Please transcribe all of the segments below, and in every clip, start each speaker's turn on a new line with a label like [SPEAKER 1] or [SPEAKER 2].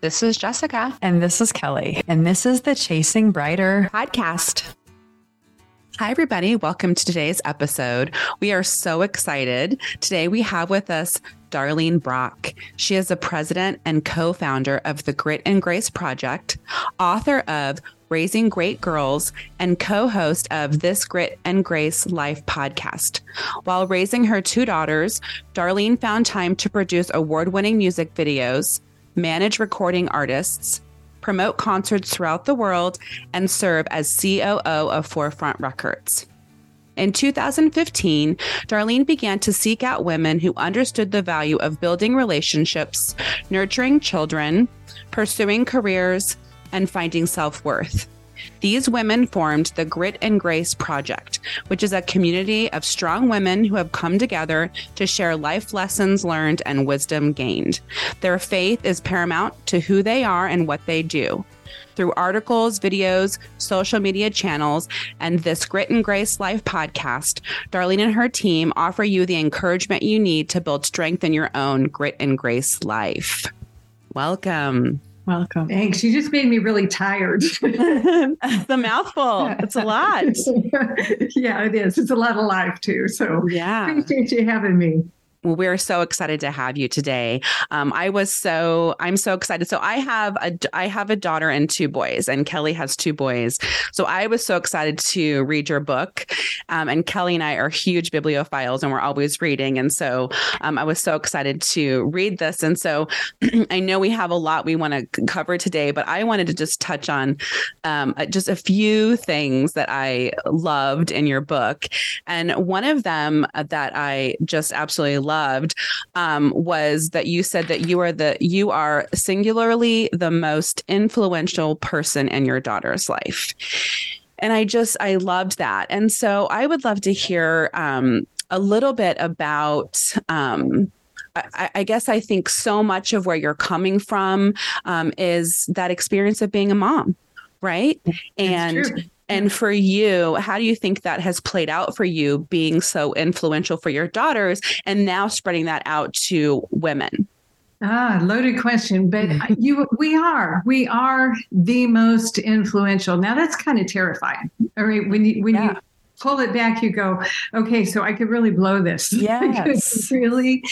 [SPEAKER 1] This is Jessica.
[SPEAKER 2] And this is Kelly. And this is the Chasing Brighter
[SPEAKER 1] podcast. Hi, everybody. Welcome to today's episode. We are so excited. Today we have with us Darlene Brock. She is the president and co founder of the Grit and Grace Project, author of Raising Great Girls, and co host of This Grit and Grace Life podcast. While raising her two daughters, Darlene found time to produce award winning music videos, manage recording artists, promote concerts throughout the world, and serve as COO of Forefront Records. In 2015, Darlene began to seek out women who understood the value of building relationships, nurturing children, pursuing careers, and finding self worth. These women formed the Grit and Grace Project, which is a community of strong women who have come together to share life lessons learned and wisdom gained. Their faith is paramount to who they are and what they do. Through articles, videos, social media channels, and this Grit and Grace Life podcast, Darlene and her team offer you the encouragement you need to build strength in your own Grit and Grace life. Welcome.
[SPEAKER 2] Welcome.
[SPEAKER 3] Thanks. You just made me really tired.
[SPEAKER 1] the mouthful. It's a lot.
[SPEAKER 3] yeah, it is. It's a lot of life too. So
[SPEAKER 1] yeah,
[SPEAKER 3] appreciate you having me.
[SPEAKER 1] Well, we're so excited to have you today. Um, I was so I'm so excited. So I have a I have a daughter and two boys, and Kelly has two boys. So I was so excited to read your book. Um, and Kelly and I are huge bibliophiles, and we're always reading. And so um, I was so excited to read this. And so I know we have a lot we want to cover today, but I wanted to just touch on um, uh, just a few things that I loved in your book, and one of them that I just absolutely loved um, was that you said that you are the you are singularly the most influential person in your daughter's life. And i just i loved that. And so i would love to hear um, a little bit about um, I, I, guess I think so much of where you're coming from um, is that experience of being a mom, right? and and for you, how do you think that has played out for you being so influential for your daughters and now spreading that out to women?
[SPEAKER 3] Ah, loaded question, but you we are we are the most influential. Now that's kind of terrifying. All right, when you when yeah. you pull it back, you go, okay, so I could really blow this.
[SPEAKER 1] Yes.
[SPEAKER 3] really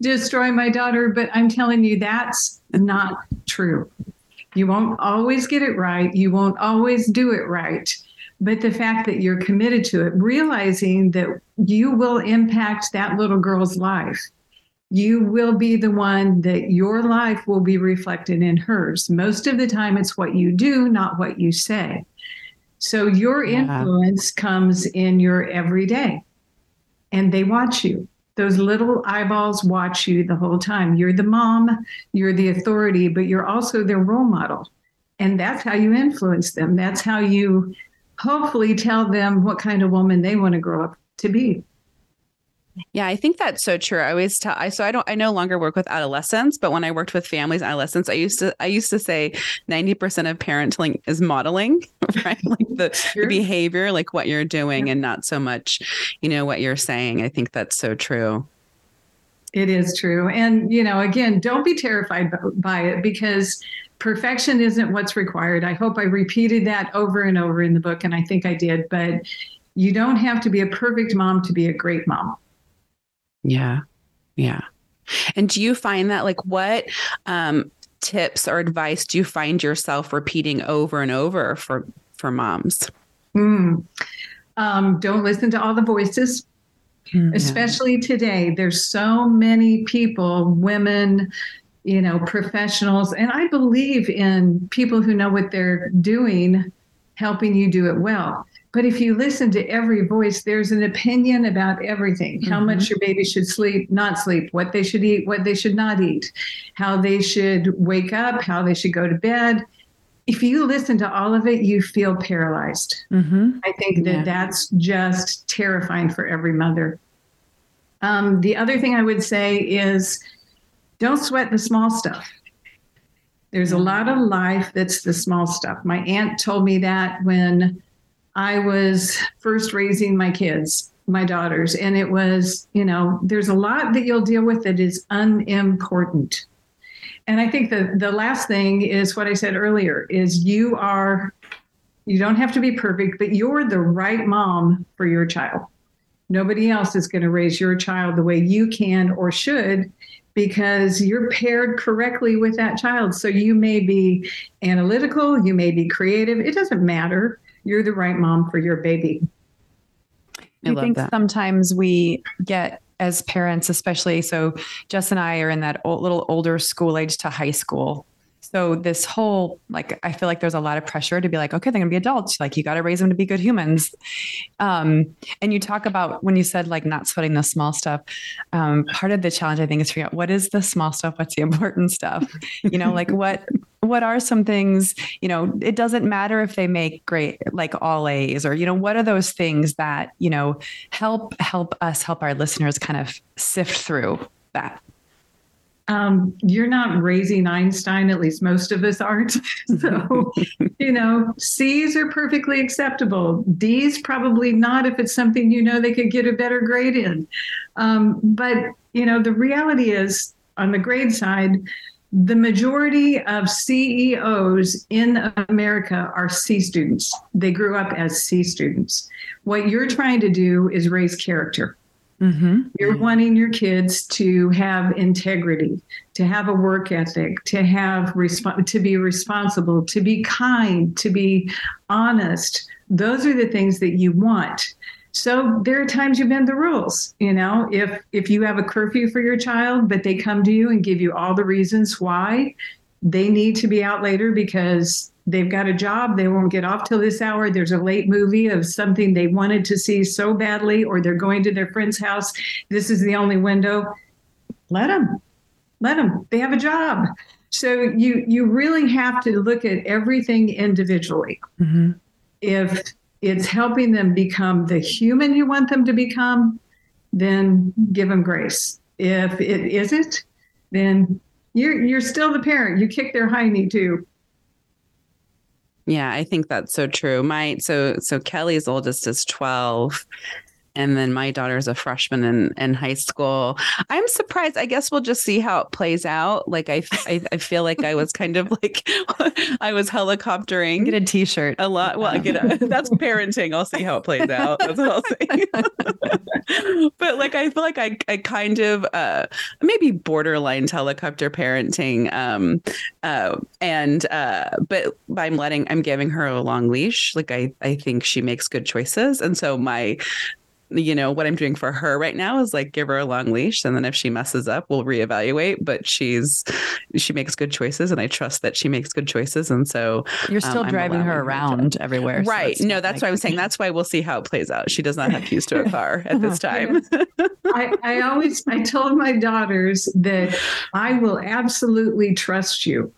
[SPEAKER 3] destroy my daughter, but I'm telling you that's not true. You won't always get it right. You won't always do it right. But the fact that you're committed to it, realizing that you will impact that little girl's life, you will be the one that your life will be reflected in hers. Most of the time, it's what you do, not what you say. So your yeah. influence comes in your everyday, and they watch you those little eyeballs watch you the whole time. You're the mom, you're the authority, but you're also their role model. And that's how you influence them. That's how you hopefully tell them what kind of woman they want to grow up to be.
[SPEAKER 1] Yeah, I think that's so true. I always tell I so I don't I no longer work with adolescents, but when I worked with families and adolescents, I used to I used to say 90% of parenting is modeling, right? like the, the behavior, like what you're doing yeah. and not so much, you know, what you're saying. I think that's so true.
[SPEAKER 3] It is true. And you know, again, don't be terrified by it because perfection isn't what's required. I hope I repeated that over and over in the book and I think I did, but you don't have to be a perfect mom to be a great mom
[SPEAKER 1] yeah. Yeah. And do you find that like what um, tips or advice do you find yourself repeating over and over for for moms?
[SPEAKER 3] Mm. Um, don't listen to all the voices, mm, especially today. There's so many people, women, you know, professionals, and I believe in people who know what they're doing, helping you do it well. But if you listen to every voice, there's an opinion about everything how mm-hmm. much your baby should sleep, not sleep, what they should eat, what they should not eat, how they should wake up, how they should go to bed. If you listen to all of it, you feel paralyzed. Mm-hmm. I think that yeah. that's just terrifying for every mother. Um, the other thing I would say is don't sweat the small stuff. There's a lot of life that's the small stuff. My aunt told me that when I was first raising my kids, my daughters, and it was, you know, there's a lot that you'll deal with that is unimportant. and I think the the last thing is what I said earlier is you are you don't have to be perfect, but you're the right mom for your child. Nobody else is going to raise your child the way you can or should because you're paired correctly with that child. So you may be analytical, you may be creative. It doesn't matter. You're the right mom for your baby.
[SPEAKER 2] I, I think that. sometimes we get as parents, especially so Jess and I are in that old, little older school age to high school so this whole like I feel like there's a lot of pressure to be like, okay, they're gonna be adults. Like you got to raise them to be good humans. Um, and you talk about when you said like not sweating the small stuff. Um, part of the challenge I think is figure out what is the small stuff, what's the important stuff. You know, like what what are some things you know it doesn't matter if they make great like all a's or you know what are those things that you know help help us help our listeners kind of sift through that
[SPEAKER 3] um, you're not raising Einstein, at least most of us aren't. so, you know, C's are perfectly acceptable. D's probably not if it's something you know they could get a better grade in. Um, but, you know, the reality is on the grade side, the majority of CEOs in America are C students. They grew up as C students. What you're trying to do is raise character. Mm-hmm. You're wanting your kids to have integrity, to have a work ethic, to have resp- to be responsible, to be kind, to be honest. Those are the things that you want. So there are times you bend the rules. You know, if if you have a curfew for your child, but they come to you and give you all the reasons why they need to be out later because they've got a job they won't get off till this hour there's a late movie of something they wanted to see so badly or they're going to their friend's house this is the only window let them let them they have a job so you you really have to look at everything individually mm-hmm. if it's helping them become the human you want them to become then give them grace. If it isn't then you're you're still the parent. You kick their high knee too.
[SPEAKER 1] Yeah, I think that's so true. My so so Kelly's oldest is 12 and then my daughter's a freshman in, in high school. I'm surprised. I guess we'll just see how it plays out. Like I, I, I feel like I was kind of like I was helicoptering.
[SPEAKER 2] Get a T-shirt
[SPEAKER 1] a lot. Well, I get a, that's parenting. I'll see how it plays out. That's what I'll say. but like I feel like I, I kind of uh, maybe borderline helicopter parenting. Um, uh, and uh, but I'm letting I'm giving her a long leash. Like I I think she makes good choices, and so my you know what i'm doing for her right now is like give her a long leash and then if she messes up we'll reevaluate but she's she makes good choices and i trust that she makes good choices and so
[SPEAKER 2] you're still um, driving her around her everywhere
[SPEAKER 1] right. so no that's like... why i'm saying. That's why we'll see how it plays out. She does not have keys to a car at this time.
[SPEAKER 3] I, I always i told my daughters that i will absolutely trust you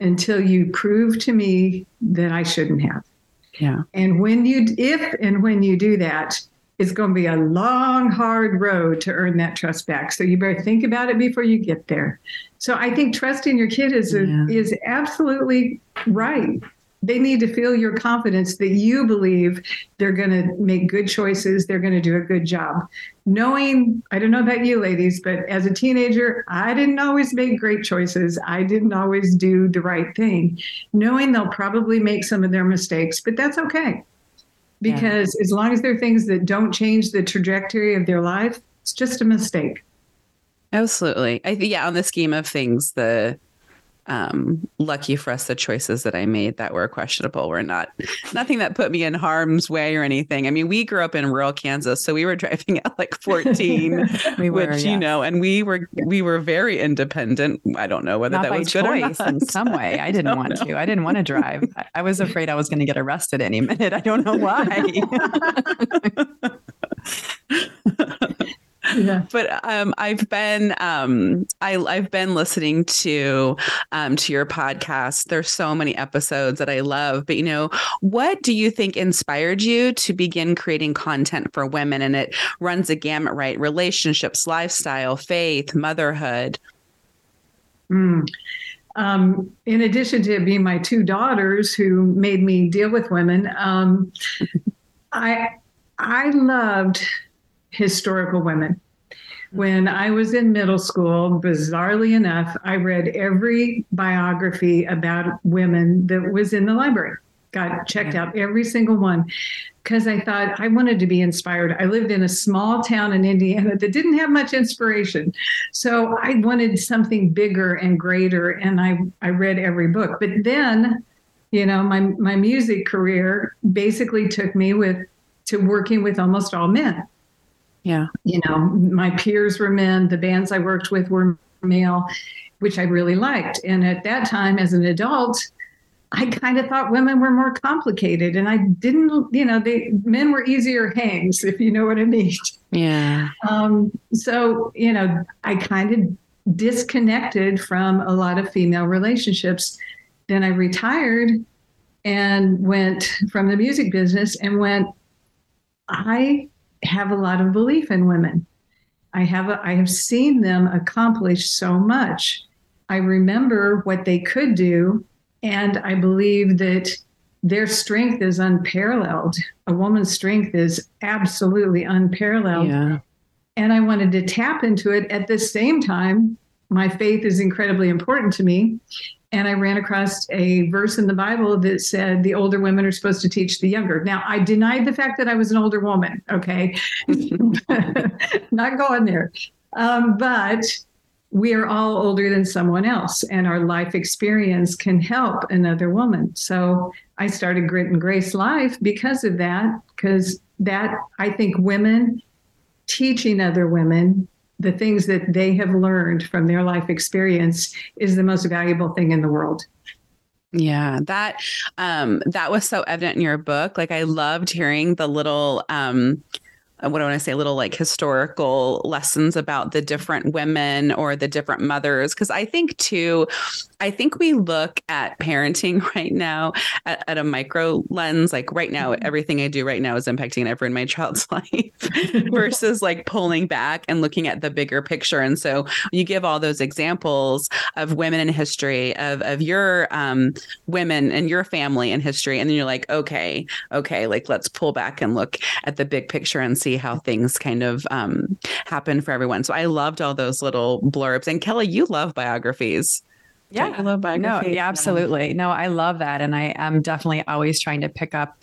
[SPEAKER 3] until you prove to me that i shouldn't have.
[SPEAKER 1] Yeah.
[SPEAKER 3] And when you if and when you do that it's going to be a long, hard road to earn that trust back. So you better think about it before you get there. So I think trusting your kid is a, yeah. is absolutely right. They need to feel your confidence that you believe they're going to make good choices, they're going to do a good job. Knowing, I don't know about you ladies, but as a teenager, I didn't always make great choices. I didn't always do the right thing. Knowing they'll probably make some of their mistakes, but that's okay because yeah. as long as they're things that don't change the trajectory of their life, it's just a mistake.
[SPEAKER 1] Absolutely. I think, yeah, on the scheme of things, the um, lucky for us, the choices that I made that were questionable were not nothing that put me in harm's way or anything. I mean, we grew up in rural Kansas, so we were driving at like 14, we were, which, yeah. you know, and we were we were very independent. I don't know whether
[SPEAKER 2] not
[SPEAKER 1] that was good or not.
[SPEAKER 2] In some way, I didn't want know. to. I didn't want to drive. I was afraid I was going to get arrested any minute. I don't know why.
[SPEAKER 1] yeah. But um, I've been um, I, I've been listening to um, to your podcast. There's so many episodes that I love. But you know, what do you think inspired you to begin creating content for women? And it runs a gamut, right? Relationships, lifestyle, faith, motherhood.
[SPEAKER 3] Mm. Um, in addition to being my two daughters who made me deal with women, um, I I loved historical women. When I was in middle school, bizarrely enough, I read every biography about women that was in the library. Got checked out every single one because I thought I wanted to be inspired. I lived in a small town in Indiana that didn't have much inspiration. So I wanted something bigger and greater and I I read every book. But then, you know, my my music career basically took me with to working with almost all men.
[SPEAKER 1] Yeah.
[SPEAKER 3] You know, my peers were men, the bands I worked with were male, which I really liked. And at that time, as an adult, I kind of thought women were more complicated and I didn't, you know, they men were easier hangs, if you know what I mean.
[SPEAKER 1] Yeah.
[SPEAKER 3] Um, so, you know, I kind of disconnected from a lot of female relationships. Then I retired and went from the music business and went, I have a lot of belief in women. I have a, I have seen them accomplish so much. I remember what they could do, and I believe that their strength is unparalleled. A woman's strength is absolutely unparalleled.
[SPEAKER 1] Yeah.
[SPEAKER 3] And I wanted to tap into it at the same time. My faith is incredibly important to me and I ran across a verse in the Bible that said the older women are supposed to teach the younger. Now, I denied the fact that I was an older woman, okay? Not going there. Um, but we are all older than someone else, and our life experience can help another woman. So I started Grit and Grace Life because of that, because that, I think, women teaching other women the things that they have learned from their life experience is the most valuable thing in the world.
[SPEAKER 1] Yeah, that um that was so evident in your book. Like I loved hearing the little um what do I want to say, little like historical lessons about the different women or the different mothers. Cause I think too, I think we look at parenting right now at, at, a micro lens. Like right now, mm-hmm. everything I do right now is impacting everyone in my child's life versus like pulling back and looking at the bigger picture. And so you give all those examples of women in history, of, of your um, women and your family in history. And then you're like, okay, okay, like let's pull back and look at the big picture and see how things kind of um, happen for everyone. So I loved all those little blurbs. And Kelly, you love biographies.
[SPEAKER 2] Yeah, I love biography. No, yeah, absolutely. No, I love that, and I am definitely always trying to pick up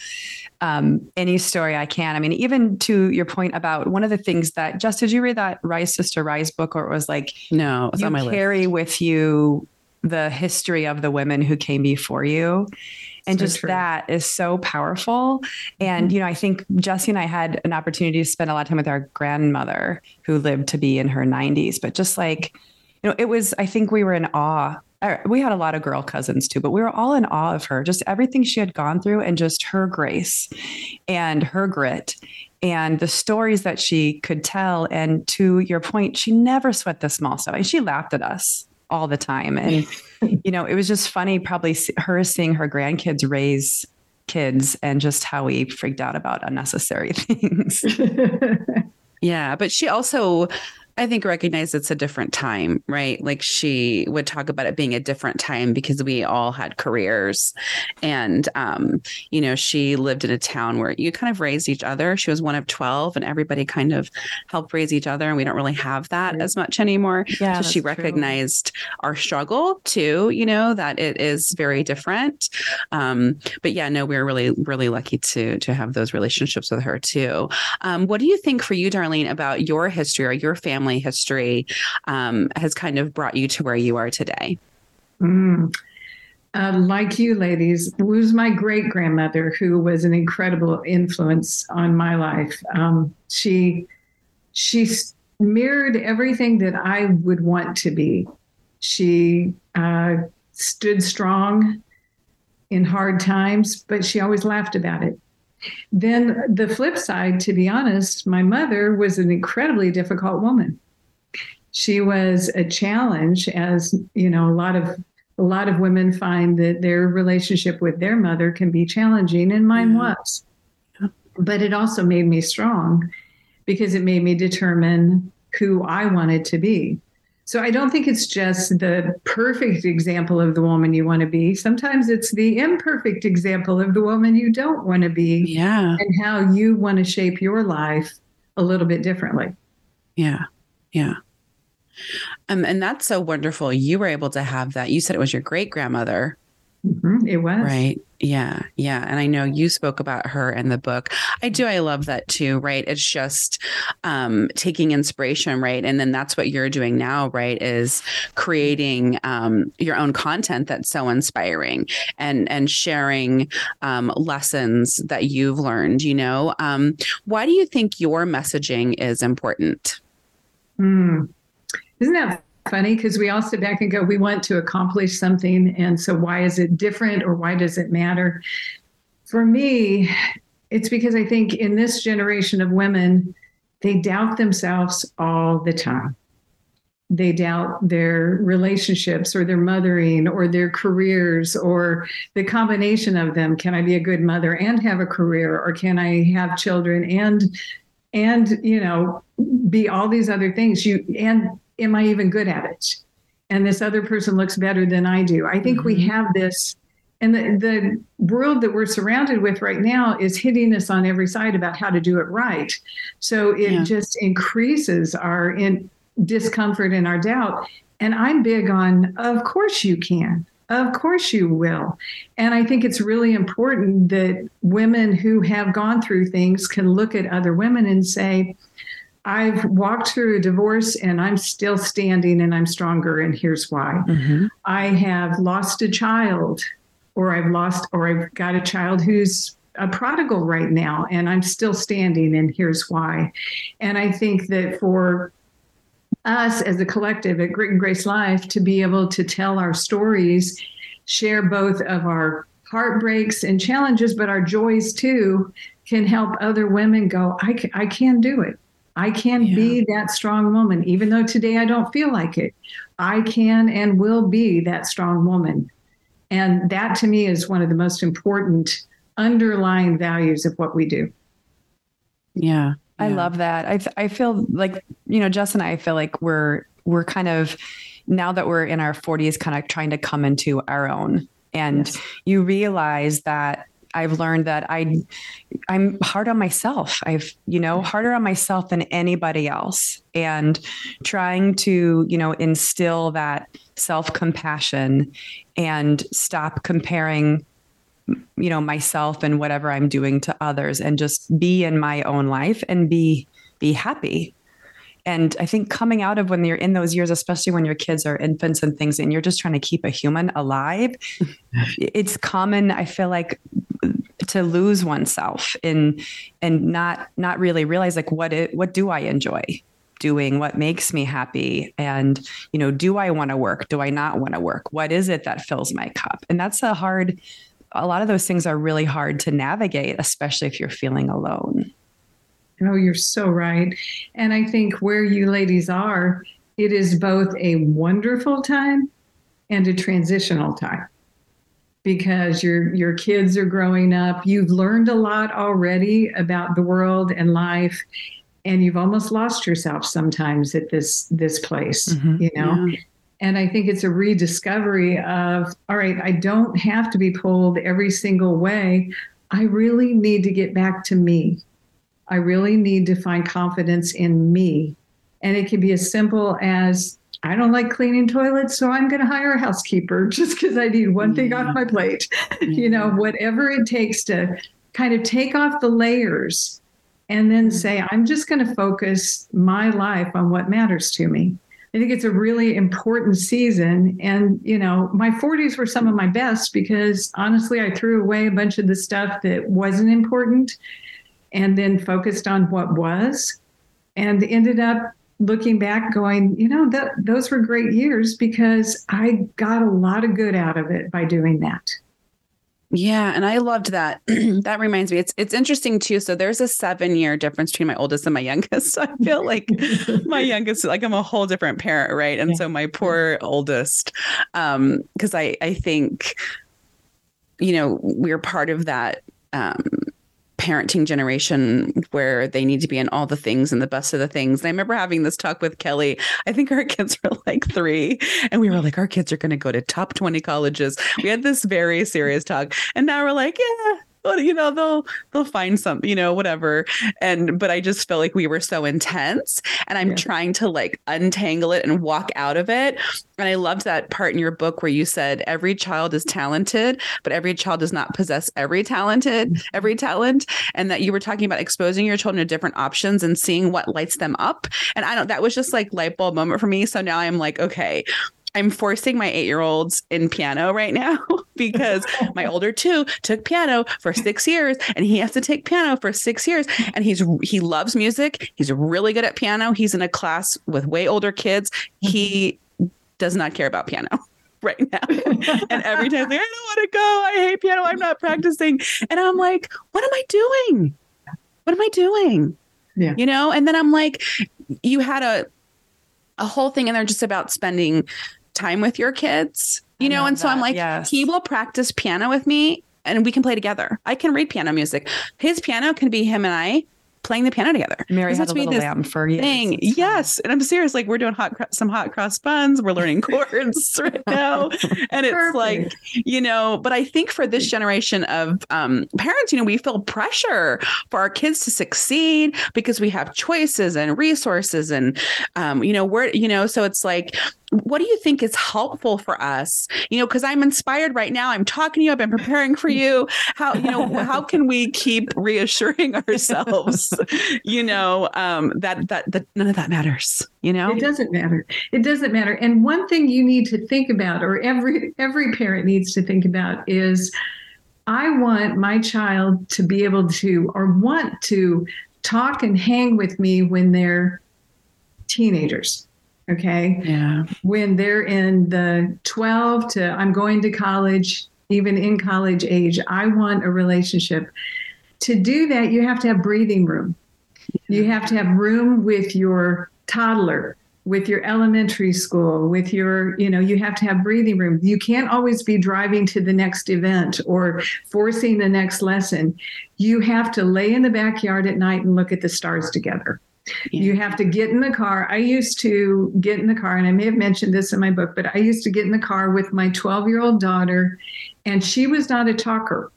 [SPEAKER 2] um, any story I can. I mean, even to your point about one of the things that just did you read that Rise Sister Rise book, or it was like
[SPEAKER 1] no,
[SPEAKER 2] you carry list. Carry with you the history of the women who came before you. And so just true. that is so powerful. And, mm-hmm. you know, I think Jesse and I had an opportunity to spend a lot of time with our grandmother who lived to be in her 90s, but just like, you know, it was, I think we were in awe we had a lot of girl cousins too, but we were all in awe of her, just everything she had gone through and just her grace and her grit and the stories that she could tell. And to your point, she never sweat the small stuff. And she laughed at us all the time. And, you know, it was just funny, probably her seeing her grandkids raise kids and just how we freaked out about unnecessary things.
[SPEAKER 1] yeah. But she also, I think recognize it's a different time, right? Like she would talk about it being a different time because we all had careers. And, um, you know, she lived in a town where you kind of raised each other. She was one of 12 and everybody kind of helped raise each other. And we don't really have that right. as much anymore. Yeah, so she recognized true. our struggle too, you know, that it is very different. Um, but yeah, no, we we're really, really lucky to, to have those relationships with her too. Um, what do you think for you, Darlene, about your history or your family? Family history um, has kind of brought you to where you are today?
[SPEAKER 3] Mm. Uh, like you ladies, was my great grandmother who was an incredible influence on my life. Um, she she mirrored everything that I would want to be. She uh, stood strong in hard times, but she always laughed about it. Then the flip side, to be honest, my mother was an incredibly difficult woman. She was a challenge, as you know, a lot of a lot of women find that their relationship with their mother can be challenging, and mine mm-hmm. was. But it also made me strong because it made me determine who I wanted to be. So I don't think it's just the perfect example of the woman you want to be. Sometimes it's the imperfect example of the woman you don't want to be.
[SPEAKER 1] Yeah.
[SPEAKER 3] And how you want to shape your life a little bit differently.
[SPEAKER 1] Yeah. Yeah. Um, and that's so wonderful. You were able to have that. You said it was your great grandmother.
[SPEAKER 3] Mm-hmm, it was.
[SPEAKER 1] Right. Yeah. Yeah. And I know you spoke about her in the book. I do. I love that too. Right. It's just um, taking inspiration. Right. And then that's what you're doing now. Right. Is creating um, your own content that's so inspiring and, and sharing um, lessons that you've learned. You know, um, why do you think your messaging is important?
[SPEAKER 3] Mm. Isn't that funny? Because we all sit back and go, we want to accomplish something. And so why is it different or why does it matter? For me, it's because I think in this generation of women, they doubt themselves all the time. They doubt their relationships or their mothering or their careers or the combination of them. Can I be a good mother and have a career? Or can I have children and and you know be all these other things you and am I even good at it? And this other person looks better than I do. I think mm-hmm. we have this, and the, the world that we're surrounded with right now is hitting us on every side about how to do it right. So it yeah. just increases our in discomfort and our doubt. And I'm big on, of course you can. Of course you will. And I think it's really important that women who have gone through things can look at other women and say, I've walked through a divorce and I'm still standing and I'm stronger. And here's why mm-hmm. I have lost a child, or I've lost, or I've got a child who's a prodigal right now and I'm still standing. And here's why. And I think that for us as a collective at Grit and Grace Life to be able to tell our stories, share both of our heartbreaks and challenges, but our joys too, can help other women go, I can, I can do it. I can yeah. be that strong woman, even though today I don't feel like it. I can and will be that strong woman. And that to me is one of the most important underlying values of what we do.
[SPEAKER 1] Yeah.
[SPEAKER 2] I love that. I I feel like, you know, Jess and I feel like we're we're kind of now that we're in our 40s kind of trying to come into our own. And yes. you realize that I've learned that I I'm hard on myself. I've, you know, harder on myself than anybody else and trying to, you know, instill that self-compassion and stop comparing you know myself and whatever I'm doing to others and just be in my own life and be be happy and I think coming out of when you're in those years, especially when your kids are infants and things, and you're just trying to keep a human alive, it's common, I feel like, to lose oneself in and not not really realize like what it what do I enjoy doing? What makes me happy? And you know do I want to work? Do I not want to work? What is it that fills my cup? And that's a hard a lot of those things are really hard to navigate especially if you're feeling alone
[SPEAKER 3] Oh, you're so right. And I think where you ladies are, it is both a wonderful time and a transitional time because your your kids are growing up. You've learned a lot already about the world and life and you've almost lost yourself sometimes at this this place, mm-hmm. you know. Yeah. And I think it's a rediscovery of all right, I don't have to be pulled every single way. I really need to get back to me I really need to find confidence in me. And it can be as simple as I don't like cleaning toilets, so I'm going to hire a housekeeper just because I need one thing off my plate. you know, whatever it takes to kind of take off the layers and then mm-hmm. say, I'm just going to focus my life on what matters to me. I think it's a really important season. And, you know, my 40s were some of my best because honestly, I threw away a bunch of the stuff that wasn't important and then focused on what was and ended up looking back going you know that those were great years because i got a lot of good out of it by doing that
[SPEAKER 1] yeah, and I loved that. that reminds me, it's it's interesting too. So there's a seven year difference between my oldest and my youngest. So I feel like my youngest, like I'm a whole different parent, right? And yeah. so my poor oldest, um, because I I think, you know, we're part of that um parenting generation where they need to be in all the things and the best of the things. And I remember having this talk with Kelly. I think our kids were like three, and we were like, our kids are going to go to top 20 colleges. We had this very serious talk. And now we're like, yeah, you know, they'll they'll find some, you know, whatever. And but I just felt like we were so intense and I'm yeah. trying to like untangle it and walk out of it. And I loved that part in your book where you said every child is talented, but every child does not possess every talented, mm-hmm. every talent. And that you were talking about exposing your children to different options and seeing what lights them up. And I don't that was just like light bulb moment for me. So now I'm like, okay, I'm forcing my eight year olds in piano right now because my older two took piano for six years and he has to take piano for six years. And he's he loves music. He's really good at piano. He's in a class with way older kids. He does not care about piano right now. and every time like, I don't want to go. I hate piano. I'm not practicing. And I'm like, what am I doing? What am I doing? Yeah. You know, and then I'm like, you had a a whole thing in there just about spending time with your kids, you know? And so I'm like, yes. he will practice piano with me and we can play together. I can read piano music. His piano can be him and I playing the piano together.
[SPEAKER 2] Mary had a little lamb for years.
[SPEAKER 1] Thing. Yes. And I'm serious. Like we're doing hot, some hot cross buns. We're learning chords right now. And it's Perfect. like, you know, but I think for this generation of um, parents, you know, we feel pressure for our kids to succeed because we have choices and resources and, um, you know, we're, you know, so it's like, what do you think is helpful for us? You know because i'm inspired right now. I'm talking to you. I've been preparing for you. How you know how can we keep reassuring ourselves you know um that, that that none of that matters you know?
[SPEAKER 3] It doesn't matter. It doesn't matter. And one thing you need to think about or every every parent needs to think about is i want my child to be able to or want to talk and hang with me when they're teenagers Okay.
[SPEAKER 1] Yeah.
[SPEAKER 3] When they're in the 12 to I'm going to college, even in college age, I want a relationship. To do that, you have to have breathing room. You have to have room with your toddler, with your elementary school, with your, you know, you have to have breathing room. You can't always be driving to the next event or forcing the next lesson. You have to lay in the backyard at night and look at the stars together. Yeah. You have to get in the car. I used to get in the car, and I may have mentioned this in my book, but I used to get in the car with my 12 year old daughter, and she was not a talker.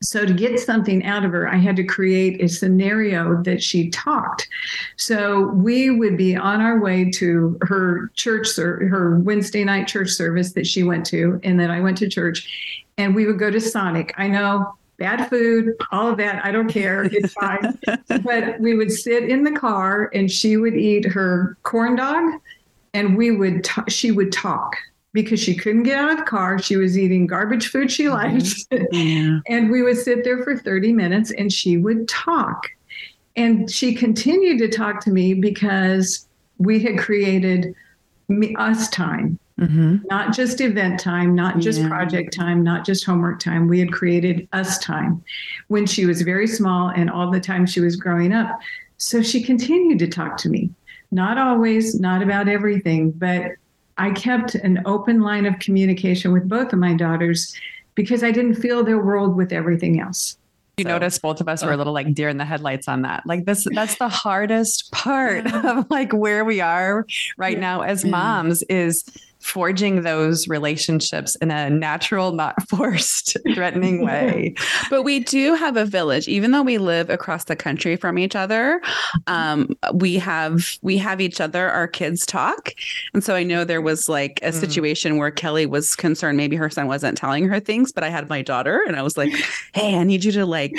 [SPEAKER 3] So, to get something out of her, I had to create a scenario that she talked. So, we would be on our way to her church, her Wednesday night church service that she went to, and then I went to church, and we would go to Sonic. I know bad food, all of that. I don't care. It's fine. but we would sit in the car and she would eat her corn dog and we would, t- she would talk because she couldn't get out of the car. She was eating garbage food she mm-hmm. liked. Yeah. and we would sit there for 30 minutes and she would talk. And she continued to talk to me because we had created me, us time Mm-hmm. Not just event time, not just yeah. project time, not just homework time. We had created us time when she was very small and all the time she was growing up. So she continued to talk to me. Not always, not about everything, but I kept an open line of communication with both of my daughters because I didn't fill their world with everything else.
[SPEAKER 2] You so, notice both of us were a little like deer in the headlights on that. Like this, that's the hardest part of like where we are right yeah. now as moms is forging those relationships in a natural, not forced, threatening way.
[SPEAKER 1] but we do have a village, even though we live across the country from each other. Um, we have we have each other. Our kids talk, and so I know there was like a mm. situation where Kelly was concerned maybe her son wasn't telling her things, but I had my daughter, and I was like, "Hey, I need you to like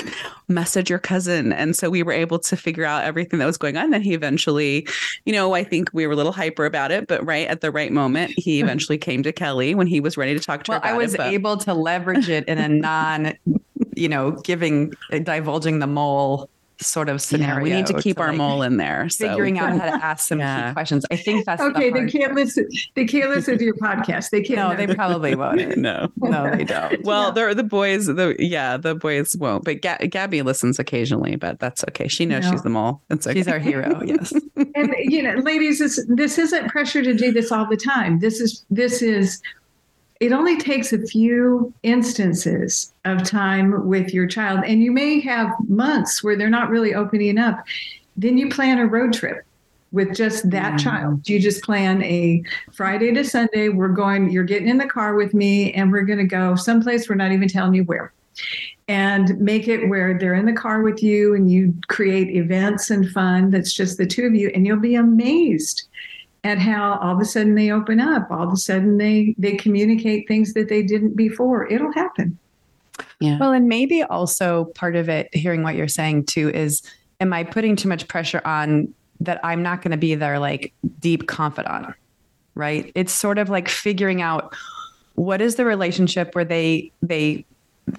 [SPEAKER 1] message your cousin," and so we were able to figure out everything that was going on. Then he eventually, you know, I think we were a little hyper about it, but right at the right moment, he he eventually came to Kelly when he was ready to talk to well, her.
[SPEAKER 2] I was
[SPEAKER 1] it,
[SPEAKER 2] able to leverage it in a non, you know, giving eh, divulging the mole sort of scenario. Yeah,
[SPEAKER 1] we need to keep to our like mole in there.
[SPEAKER 2] So. Figuring out how to ask some yeah. key questions. I think that's
[SPEAKER 3] okay. The they can't part. listen. They can't listen to your podcast. They can't.
[SPEAKER 2] No, they probably won't.
[SPEAKER 1] no,
[SPEAKER 2] no, they don't.
[SPEAKER 1] Well, yeah. they're the boys. The yeah, the boys won't. But Ga- Gabby listens occasionally, but that's okay. She knows no. she's the mole. That's okay.
[SPEAKER 2] She's our hero. Yes.
[SPEAKER 3] and you know, ladies, this this isn't pressure to do this all the time. This is this is it only takes a few instances of time with your child, and you may have months where they're not really opening up. Then you plan a road trip with just that mm. child. You just plan a Friday to Sunday. We're going, you're getting in the car with me, and we're going to go someplace we're not even telling you where. and make it where they're in the car with you and you create events and fun that's just the two of you and you'll be amazed at how all of a sudden they open up all of a sudden they they communicate things that they didn't before it'll happen
[SPEAKER 2] yeah well and maybe also part of it hearing what you're saying too is am i putting too much pressure on that i'm not going to be their like deep confidant right it's sort of like figuring out what is the relationship where they they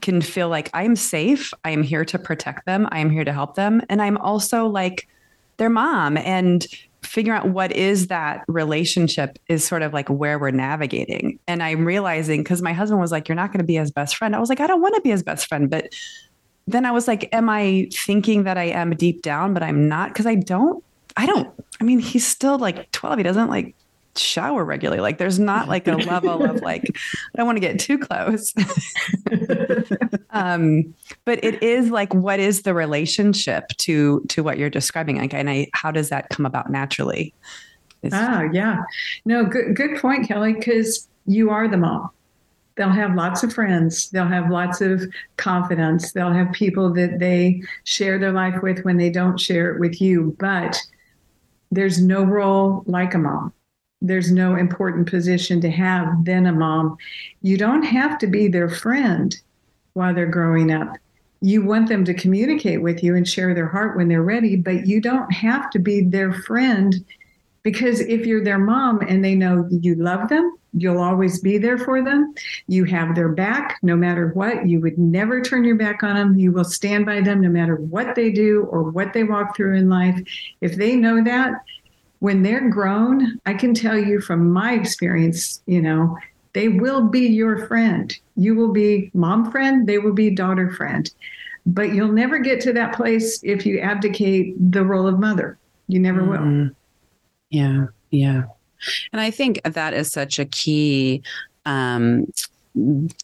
[SPEAKER 2] can feel like I'm safe. I am here to protect them. I am here to help them. And I'm also like their mom and figuring out what is that relationship is sort of like where we're navigating. And I'm realizing because my husband was like, You're not going to be his best friend. I was like, I don't want to be his best friend. But then I was like, Am I thinking that I am deep down, but I'm not? Because I don't, I don't, I mean, he's still like 12. He doesn't like shower regularly. Like there's not like a level of like, I don't want to get too close. um, but it is like, what is the relationship to to what you're describing? Like, and I, how does that come about naturally?
[SPEAKER 3] It's, oh yeah, no, good good point, Kelly. Because you are the mom. They'll have lots of friends. They'll have lots of confidence. They'll have people that they share their life with when they don't share it with you. But there's no role like a mom there's no important position to have than a mom. You don't have to be their friend while they're growing up. You want them to communicate with you and share their heart when they're ready, but you don't have to be their friend because if you're their mom and they know you love them, you'll always be there for them. You have their back no matter what. You would never turn your back on them. You will stand by them no matter what they do or what they walk through in life. If they know that, when they're grown, I can tell you from my experience, you know, they will be your friend. You will be mom friend, they will be daughter friend. But you'll never get to that place if you abdicate the role of mother. You never mm-hmm. will.
[SPEAKER 1] Yeah, yeah. And I think that is such a key um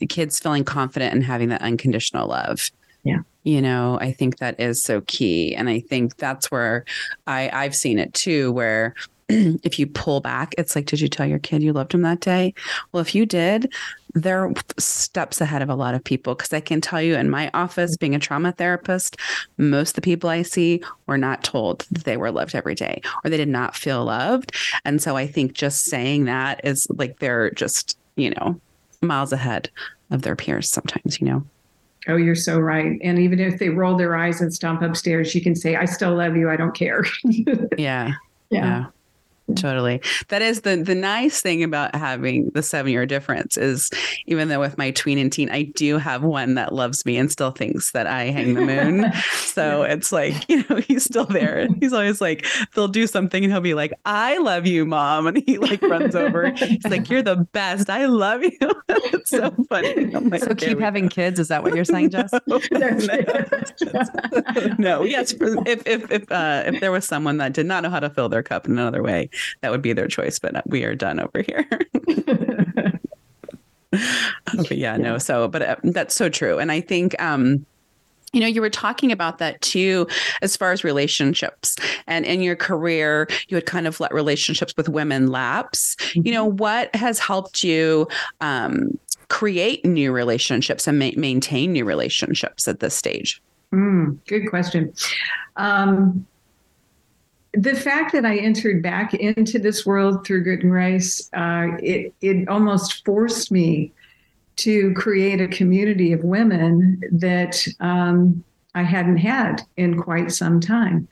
[SPEAKER 1] kids feeling confident and having that unconditional love.
[SPEAKER 3] Yeah
[SPEAKER 1] you know i think that is so key and i think that's where i i've seen it too where if you pull back it's like did you tell your kid you loved him that day? Well if you did they're steps ahead of a lot of people because i can tell you in my office being a trauma therapist most of the people i see were not told that they were loved every day or they did not feel loved and so i think just saying that is like they're just you know miles ahead of their peers sometimes you know
[SPEAKER 3] Oh, you're so right. And even if they roll their eyes and stomp upstairs, you can say, I still love you. I don't care.
[SPEAKER 1] yeah. yeah. Yeah. Totally. That is the the nice thing about having the seven year difference is even though with my tween and teen, I do have one that loves me and still thinks that I hang the moon. so it's like, you know, he's still there. And he's always like, they'll do something and he'll be like, I love you, mom. And he like runs over. He's like, You're the best. I love you. it's so funny.
[SPEAKER 2] Like, so keep having kids. Is that what you're saying, Jess? no,
[SPEAKER 1] no. yes. If if if uh, if there was someone that did not know how to fill their cup in another way, that would be their choice. But we are done over here. but yeah, no. So, but uh, that's so true, and I think. um you know you were talking about that too as far as relationships and in your career you had kind of let relationships with women lapse mm-hmm. you know what has helped you um, create new relationships and ma- maintain new relationships at this stage
[SPEAKER 3] mm, good question um, the fact that I entered back into this world through Grit and Grace, uh, it it almost forced me to create a community of women that um, I hadn't had in quite some time.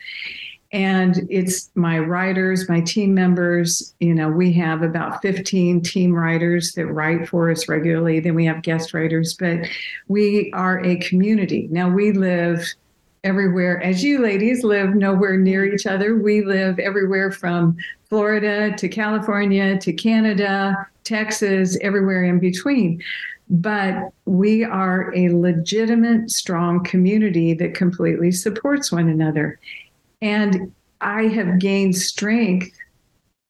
[SPEAKER 3] And it's my writers, my team members. You know, we have about 15 team writers that write for us regularly. Then we have guest writers, but we are a community. Now we live everywhere. As you ladies live nowhere near mm-hmm. each other, we live everywhere from Florida to California to Canada, Texas, everywhere in between. But we are a legitimate, strong community that completely supports one another. And I have gained strength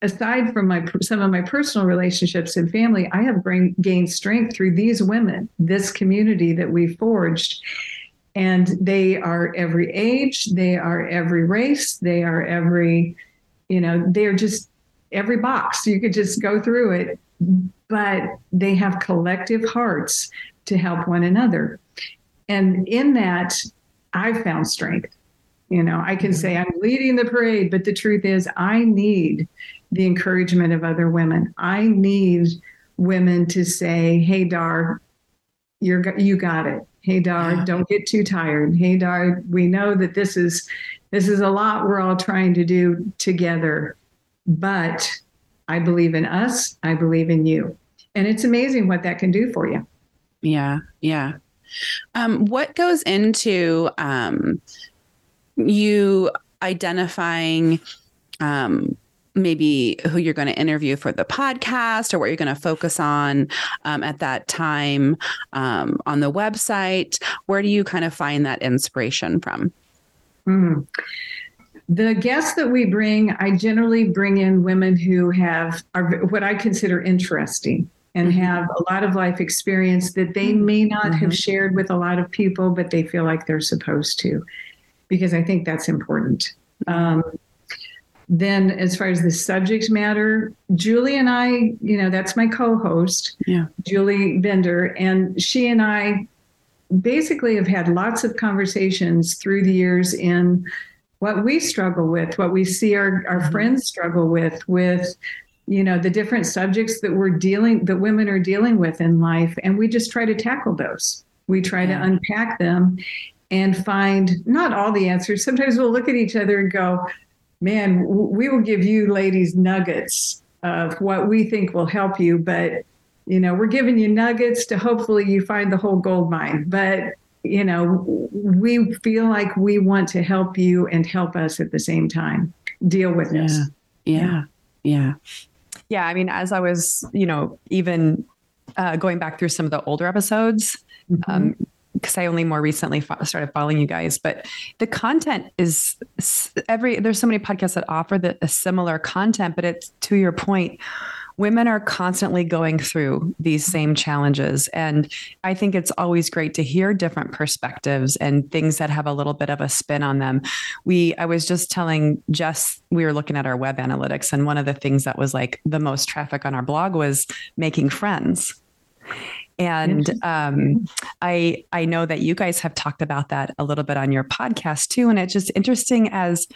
[SPEAKER 3] aside from my some of my personal relationships and family, I have gained strength through these women, this community that we forged and they are every age they are every race they are every you know they're just every box you could just go through it but they have collective hearts to help one another And in that, I've found strength. You know, I can mm-hmm. say I'm leading the parade, but the truth is, I need the encouragement of other women. I need women to say, "Hey, Dar, you're you got it. Hey, Dar, don't get too tired. Hey, Dar, we know that this is this is a lot we're all trying to do together, but I believe in us. I believe in you, and it's amazing what that can do for you.
[SPEAKER 1] Yeah, yeah. Um, what goes into um, you identifying um, maybe who you're going to interview for the podcast or what you're going to focus on um, at that time um, on the website? Where do you kind of find that inspiration from?
[SPEAKER 3] Mm. The guests that we bring, I generally bring in women who have are what I consider interesting and mm-hmm. have a lot of life experience that they mm-hmm. may not mm-hmm. have shared with a lot of people, but they feel like they're supposed to because I think that's important. Um, then, as far as the subject matter, Julie and I, you know, that's my co host, yeah. Julie Bender, and she and I basically have had lots of conversations through the years in what we struggle with, what we see our, our mm-hmm. friends struggle with, with you know the different subjects that we're dealing that women are dealing with in life and we just try to tackle those we try yeah. to unpack them and find not all the answers. Sometimes we'll look at each other and go, man, we will give you ladies nuggets of what we think will help you, but you know, we're giving you nuggets to hopefully you find the whole gold mine. But you know, we feel like we want to help you and help us at the same time deal with
[SPEAKER 1] yeah.
[SPEAKER 3] this.
[SPEAKER 1] Yeah. Yeah.
[SPEAKER 2] Yeah. I mean, as I was, you know, even uh, going back through some of the older episodes, mm-hmm. um, because I only more recently fo- started following you guys, but the content is every there's so many podcasts that offer the, a similar content, but it's to your point, women are constantly going through these same challenges and I think it's always great to hear different perspectives and things that have a little bit of a spin on them. We I was just telling Jess we were looking at our web analytics and one of the things that was like the most traffic on our blog was making friends and um, I I know that you guys have talked about that a little bit on your podcast too, and it's just interesting as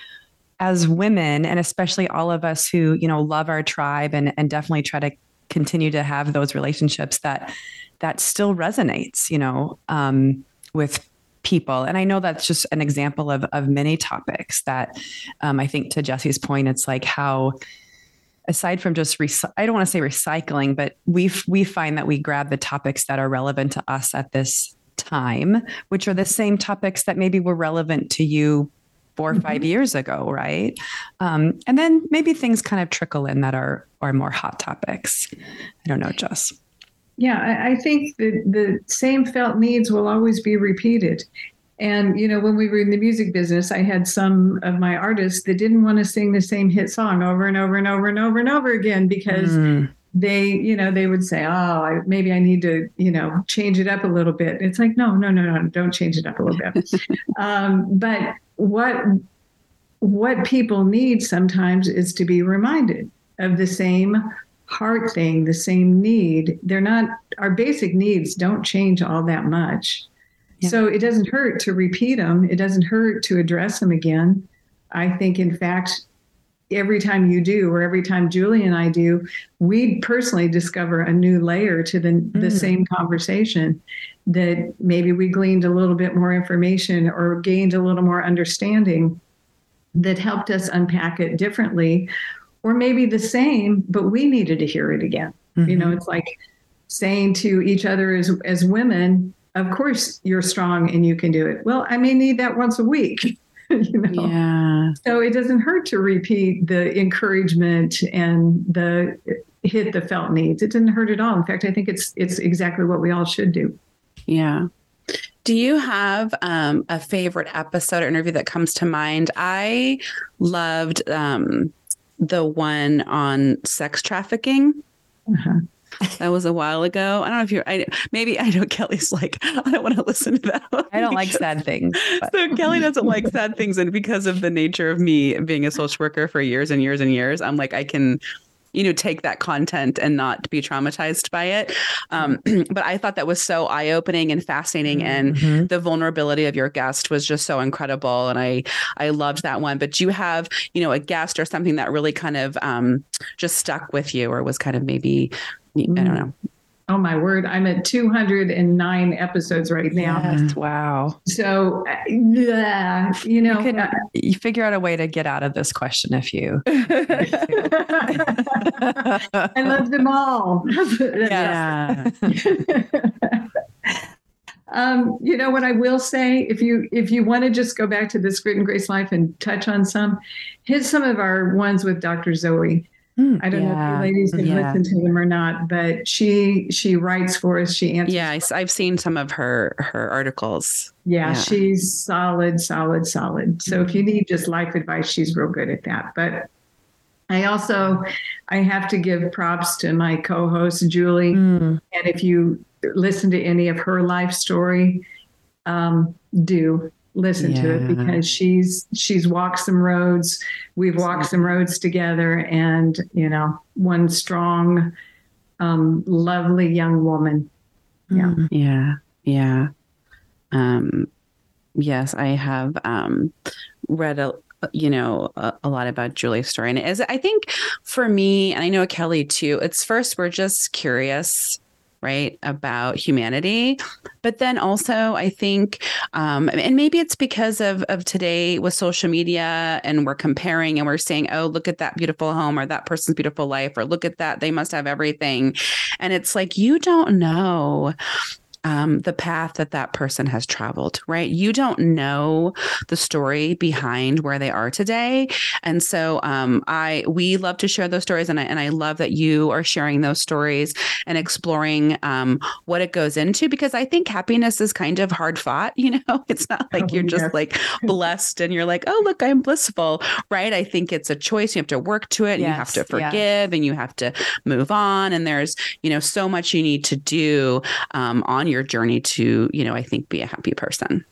[SPEAKER 2] as women, and especially all of us who you know love our tribe and and definitely try to continue to have those relationships that that still resonates, you know, um, with people. And I know that's just an example of of many topics that um, I think to Jesse's point, it's like how aside from just rec- I don't want to say recycling, but we we find that we grab the topics that are relevant to us at this time, which are the same topics that maybe were relevant to you four or mm-hmm. five years ago, right? Um, and then maybe things kind of trickle in that are are more hot topics. I don't know, Jess.
[SPEAKER 3] Yeah, I, I think the the same felt needs will always be repeated. And, you know, when we were in the music business, I had some of my artists that didn't want to sing the same hit song over and over and over and over and over again because mm. they, you know, they would say, oh, I, maybe I need to, you know, change it up a little bit. It's like, no, no, no, no, don't change it up a little bit. um, but what, what people need sometimes is to be reminded of the same heart thing, the same need. They're not, our basic needs don't change all that much. So it doesn't hurt to repeat them. It doesn't hurt to address them again. I think, in fact, every time you do, or every time Julie and I do, we personally discover a new layer to the, mm. the same conversation that maybe we gleaned a little bit more information or gained a little more understanding that helped us unpack it differently, or maybe the same, but we needed to hear it again. Mm-hmm. You know, mm-hmm. it's like saying to each other as as women, of course you're strong and you can do it. Well, I may need that once a week. you know? Yeah. So it doesn't hurt to repeat the encouragement and the hit the felt needs. It didn't hurt at all. In fact, I think it's it's exactly what we all should do.
[SPEAKER 1] Yeah. Do you have um, a favorite episode or interview that comes to mind? I loved um, the one on sex trafficking. Uh-huh that was a while ago. I don't know if you're, I, maybe I know Kelly's like, I don't want to listen to that.
[SPEAKER 2] One I don't like sad things.
[SPEAKER 1] But. So Kelly doesn't like sad things. And because of the nature of me being a social worker for years and years and years, I'm like, I can, you know take that content and not be traumatized by it um, but i thought that was so eye-opening and fascinating mm-hmm. and the vulnerability of your guest was just so incredible and i i loved that one but do you have you know a guest or something that really kind of um, just stuck with you or was kind of maybe i don't mm. know
[SPEAKER 3] Oh my word, I'm at 209 episodes right now.
[SPEAKER 2] Yes, wow.
[SPEAKER 3] So, yeah, you know,
[SPEAKER 2] you, uh, you, figure out a way to get out of this question if you.
[SPEAKER 3] I love them all.
[SPEAKER 2] yeah.
[SPEAKER 3] um, you know what I will say, if you if you want to just go back to this grit and grace life and touch on some, hit some of our ones with Dr. Zoe. Mm, I don't yeah, know if you ladies have yeah. listened to them or not, but she she writes for us. She answers.
[SPEAKER 1] Yeah, I, have seen some of her her articles.
[SPEAKER 3] Yeah, yeah, she's solid, solid, solid. So if you need just life advice, she's real good at that. But I also I have to give props to my co-host Julie, mm. and if you listen to any of her life story, um, do listen yeah. to it because she's she's walked some roads. We've walked some roads together and you know one strong um, lovely young woman.
[SPEAKER 1] Yeah. Mm, yeah. Yeah. Um yes i have um read a you know a, a, lot about julie's story. And as i think for me and i know kelly too it's first we're just curious right about humanity. But then also i think um, and maybe it's because of of today with social media and we're comparing and we're saying oh look at that beautiful home or that person's beautiful life or look at that they must have everything. And it's like you don't know um, the path that that person has traveled, right? You don't know the story behind where they are today, and so um, I we love to share those stories, and I and I love that you are sharing those stories and exploring um, what it goes into because I think happiness is kind of hard fought. You know, it's not like oh, you're just like blessed and you're like, oh look, I'm blissful, right? I think it's a choice. You have to work to it. Yes, you have to forgive, and you have to move on. And there's you know so much you need to do um, on your journey to, you know, I think be a happy person.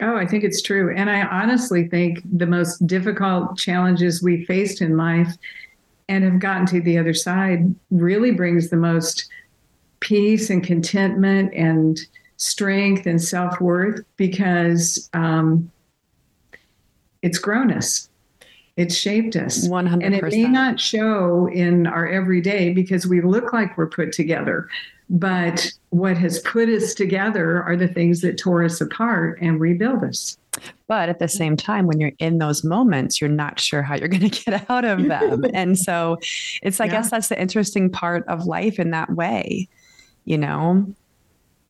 [SPEAKER 3] Oh, I think it's true. And I honestly think the most difficult challenges we faced in life and have gotten to the other side really brings the most peace and contentment and strength and self worth because um, it's grown us. It's shaped us.
[SPEAKER 2] 100%.
[SPEAKER 3] And it may not show in our everyday because we look like we're put together. But what has put us together are the things that tore us apart and rebuild us.
[SPEAKER 2] But at the same time, when you're in those moments, you're not sure how you're going to get out of them. and so it's, I yeah. guess that's the interesting part of life in that way, you know?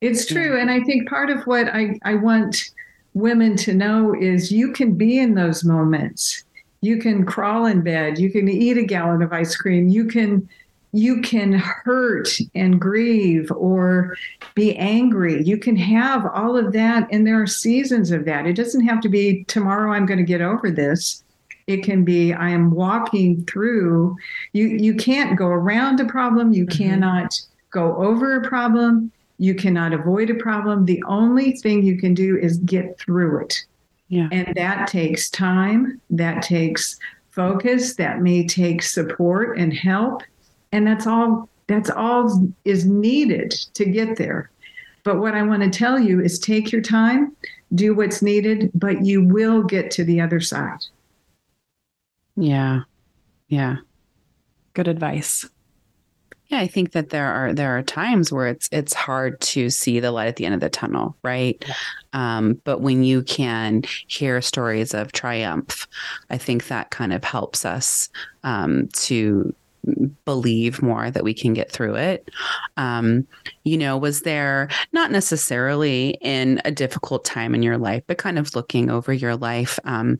[SPEAKER 3] It's true. And I think part of what I, I want women to know is you can be in those moments. You can crawl in bed, you can eat a gallon of ice cream, you can you can hurt and grieve or be angry. You can have all of that, and there are seasons of that. It doesn't have to be tomorrow I'm going to get over this. It can be I am walking through. You you can't go around a problem. You mm-hmm. cannot go over a problem. You cannot avoid a problem. The only thing you can do is get through it.
[SPEAKER 2] Yeah.
[SPEAKER 3] And that takes time. That takes focus. That may take support and help and that's all that's all is needed to get there. But what i want to tell you is take your time do what's needed but you will get to the other side.
[SPEAKER 1] Yeah. Yeah.
[SPEAKER 2] Good advice.
[SPEAKER 1] Yeah i think that there are there are times where it's it's hard to see the light at the end of the tunnel right? Yeah. um, but when you can hear stories of triumph i think that kind of helps us um, to believe more that we can get through it. Um, you know, was there not necessarily in a difficult time in your life, but kind of looking over your life? Um,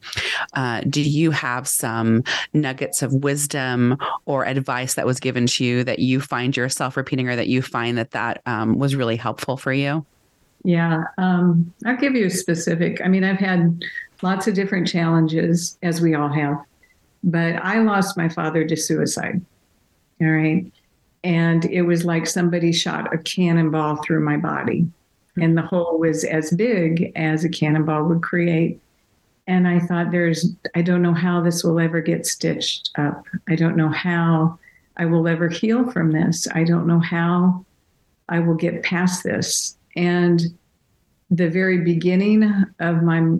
[SPEAKER 1] uh, do you have some nuggets of wisdom or advice that was given to you that you find yourself repeating, or that you find that that um, was really helpful for you?
[SPEAKER 3] Yeah, um, I'll give you a specific. I mean, I've had lots of different challenges, as we all have, but I lost my father to suicide. All right. And it was like somebody shot a cannonball through my body. And the hole was as big as a cannonball would create. And I thought, there's, I don't know how this will ever get stitched up. I don't know how I will ever heal from this. I don't know how I will get past this. And the very beginning of my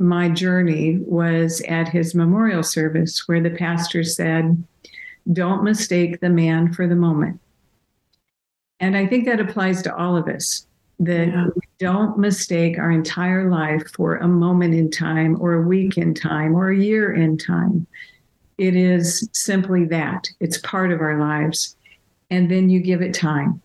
[SPEAKER 3] my journey was at his memorial service where the pastor said, Don't mistake the man for the moment. And I think that applies to all of us that yeah. we don't mistake our entire life for a moment in time or a week in time or a year in time. It is simply that it's part of our lives. And then you give it time.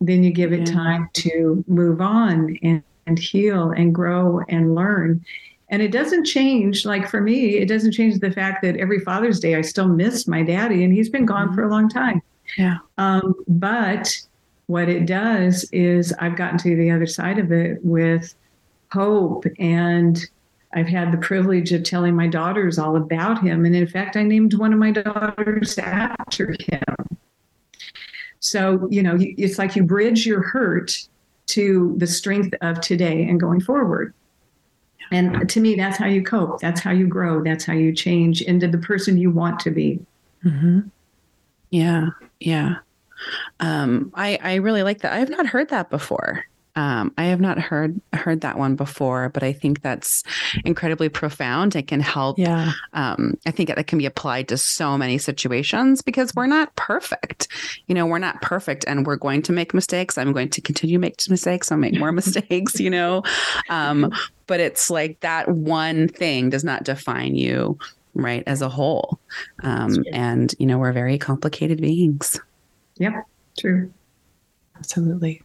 [SPEAKER 3] Then you give it yeah. time to move on and, and heal and grow and learn. And it doesn't change, like for me, it doesn't change the fact that every Father's Day I still miss my daddy and he's been gone mm-hmm. for a long time.
[SPEAKER 1] Yeah.
[SPEAKER 3] Um, but what it does is I've gotten to the other side of it with hope and I've had the privilege of telling my daughters all about him. And in fact, I named one of my daughters after him. So, you know, it's like you bridge your hurt to the strength of today and going forward. And to me, that's how you cope. That's how you grow. That's how you change into the person you want to be.
[SPEAKER 1] Mm-hmm. Yeah. Yeah. Um, I, I really like that. I have not heard that before. Um, I have not heard heard that one before, but I think that's incredibly profound. It can help.
[SPEAKER 2] Yeah.
[SPEAKER 1] Um, I think it can be applied to so many situations because we're not perfect. You know, we're not perfect, and we're going to make mistakes. I'm going to continue to make mistakes. I'll make more mistakes. You know, um, but it's like that one thing does not define you, right, as a whole. Um, and you know, we're very complicated beings.
[SPEAKER 3] Yep. True.
[SPEAKER 2] Absolutely.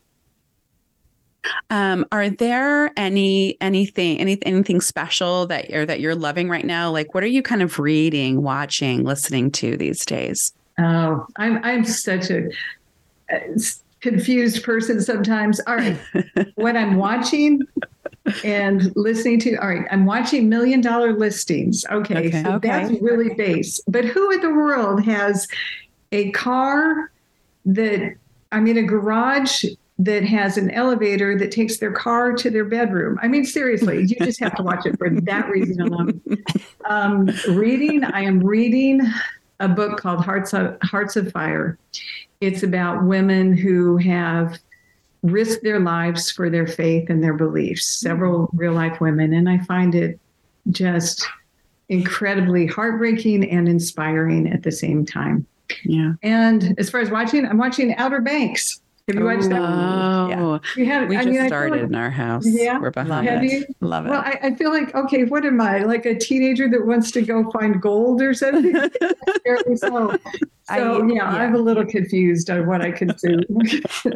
[SPEAKER 1] Um, are there any anything any anything special that you're that you're loving right now? Like, what are you kind of reading, watching, listening to these days?
[SPEAKER 3] Oh, I'm I'm such a, a confused person sometimes. All right, what I'm watching and listening to. All right, I'm watching Million Dollar Listings. Okay, okay. so okay. that's really base. But who in the world has a car that i mean a garage that has an elevator that takes their car to their bedroom. I mean, seriously, you just have to watch it for that reason alone. Um, reading, I am reading a book called Hearts of, Hearts of Fire. It's about women who have risked their lives for their faith and their beliefs, several mm-hmm. real life women. And I find it just incredibly heartbreaking and inspiring at the same time.
[SPEAKER 1] Yeah.
[SPEAKER 3] And as far as watching, I'm watching Outer Banks. Have you watched that?
[SPEAKER 1] Oh, yeah.
[SPEAKER 3] We have.
[SPEAKER 1] We I just mean, started like, in our house.
[SPEAKER 3] Yeah,
[SPEAKER 1] we're behind.
[SPEAKER 3] Love it. Love it. Well, I, I, feel like okay. What am I like a teenager that wants to go find gold or something? so, so I, yeah, yeah, I'm a little confused on what I consume.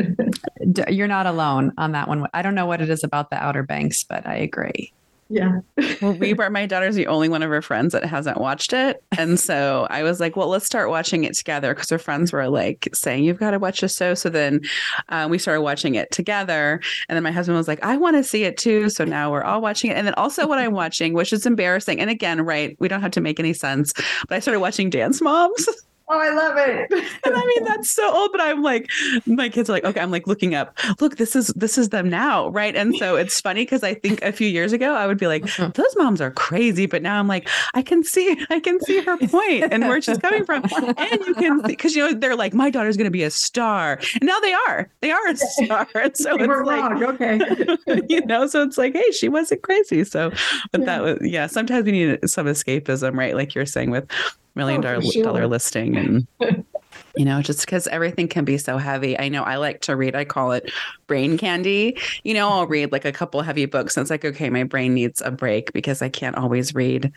[SPEAKER 2] You're not alone on that one. I don't know what it is about the Outer Banks, but I agree.
[SPEAKER 3] Yeah.
[SPEAKER 1] were, my daughter's the only one of her friends that hasn't watched it. And so I was like, well, let's start watching it together because her friends were like saying, you've got to watch this show. So then uh, we started watching it together. And then my husband was like, I want to see it too. So now we're all watching it. And then also what I'm watching, which is embarrassing. And again, right, we don't have to make any sense, but I started watching Dance Moms.
[SPEAKER 3] Oh, I love it.
[SPEAKER 1] and I mean, that's so old, but I'm like, my kids are like, okay, I'm like looking up, look, this is, this is them now. Right. And so it's funny because I think a few years ago, I would be like, uh-huh. those moms are crazy. But now I'm like, I can see, I can see her point and where she's coming from. And you can, because, you know, they're like, my daughter's going to be a star. And now they are, they are a star. And so
[SPEAKER 3] it's
[SPEAKER 1] like,
[SPEAKER 3] okay.
[SPEAKER 1] you know, so it's like, hey, she wasn't crazy. So, but yeah. that was, yeah, sometimes we need some escapism, right? Like you're saying with, million oh, dollar, sure. dollar listing and you know just because everything can be so heavy. I know i like to read i call it brain candy. You know i'll read like a couple heavy books and it's like okay my brain needs a break because i can't always read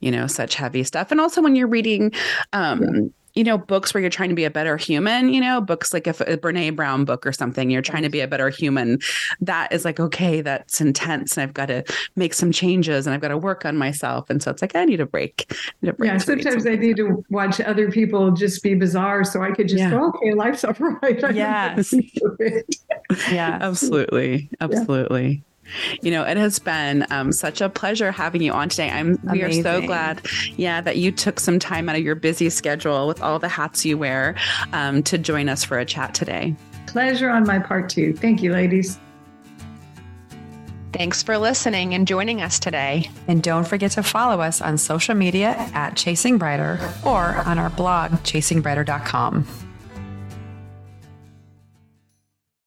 [SPEAKER 1] you know such heavy stuff. And also when you're reading um you know, books where you're trying to be a better human, you know, books like if a Brene Brown book or something, you're trying to be a better human. That is like, okay, that's intense. And I've got to make some changes and I've got to work on myself. And so it's like, I need a break.
[SPEAKER 3] Need a break yeah. Sometimes I need to watch other people just be bizarre so I could just yeah. go, okay, life's all right.
[SPEAKER 1] Yes. yeah. Absolutely. Absolutely. Yeah. You know, it has been um, such a pleasure having you on today. I'm Amazing. we are so glad, yeah, that you took some time out of your busy schedule with all the hats you wear um, to join us for a chat today.
[SPEAKER 3] Pleasure on my part too. Thank you, ladies.
[SPEAKER 4] Thanks for listening and joining us today.
[SPEAKER 2] And don't forget to follow us on social media at Chasing Brighter or on our blog, chasingbrighter.com.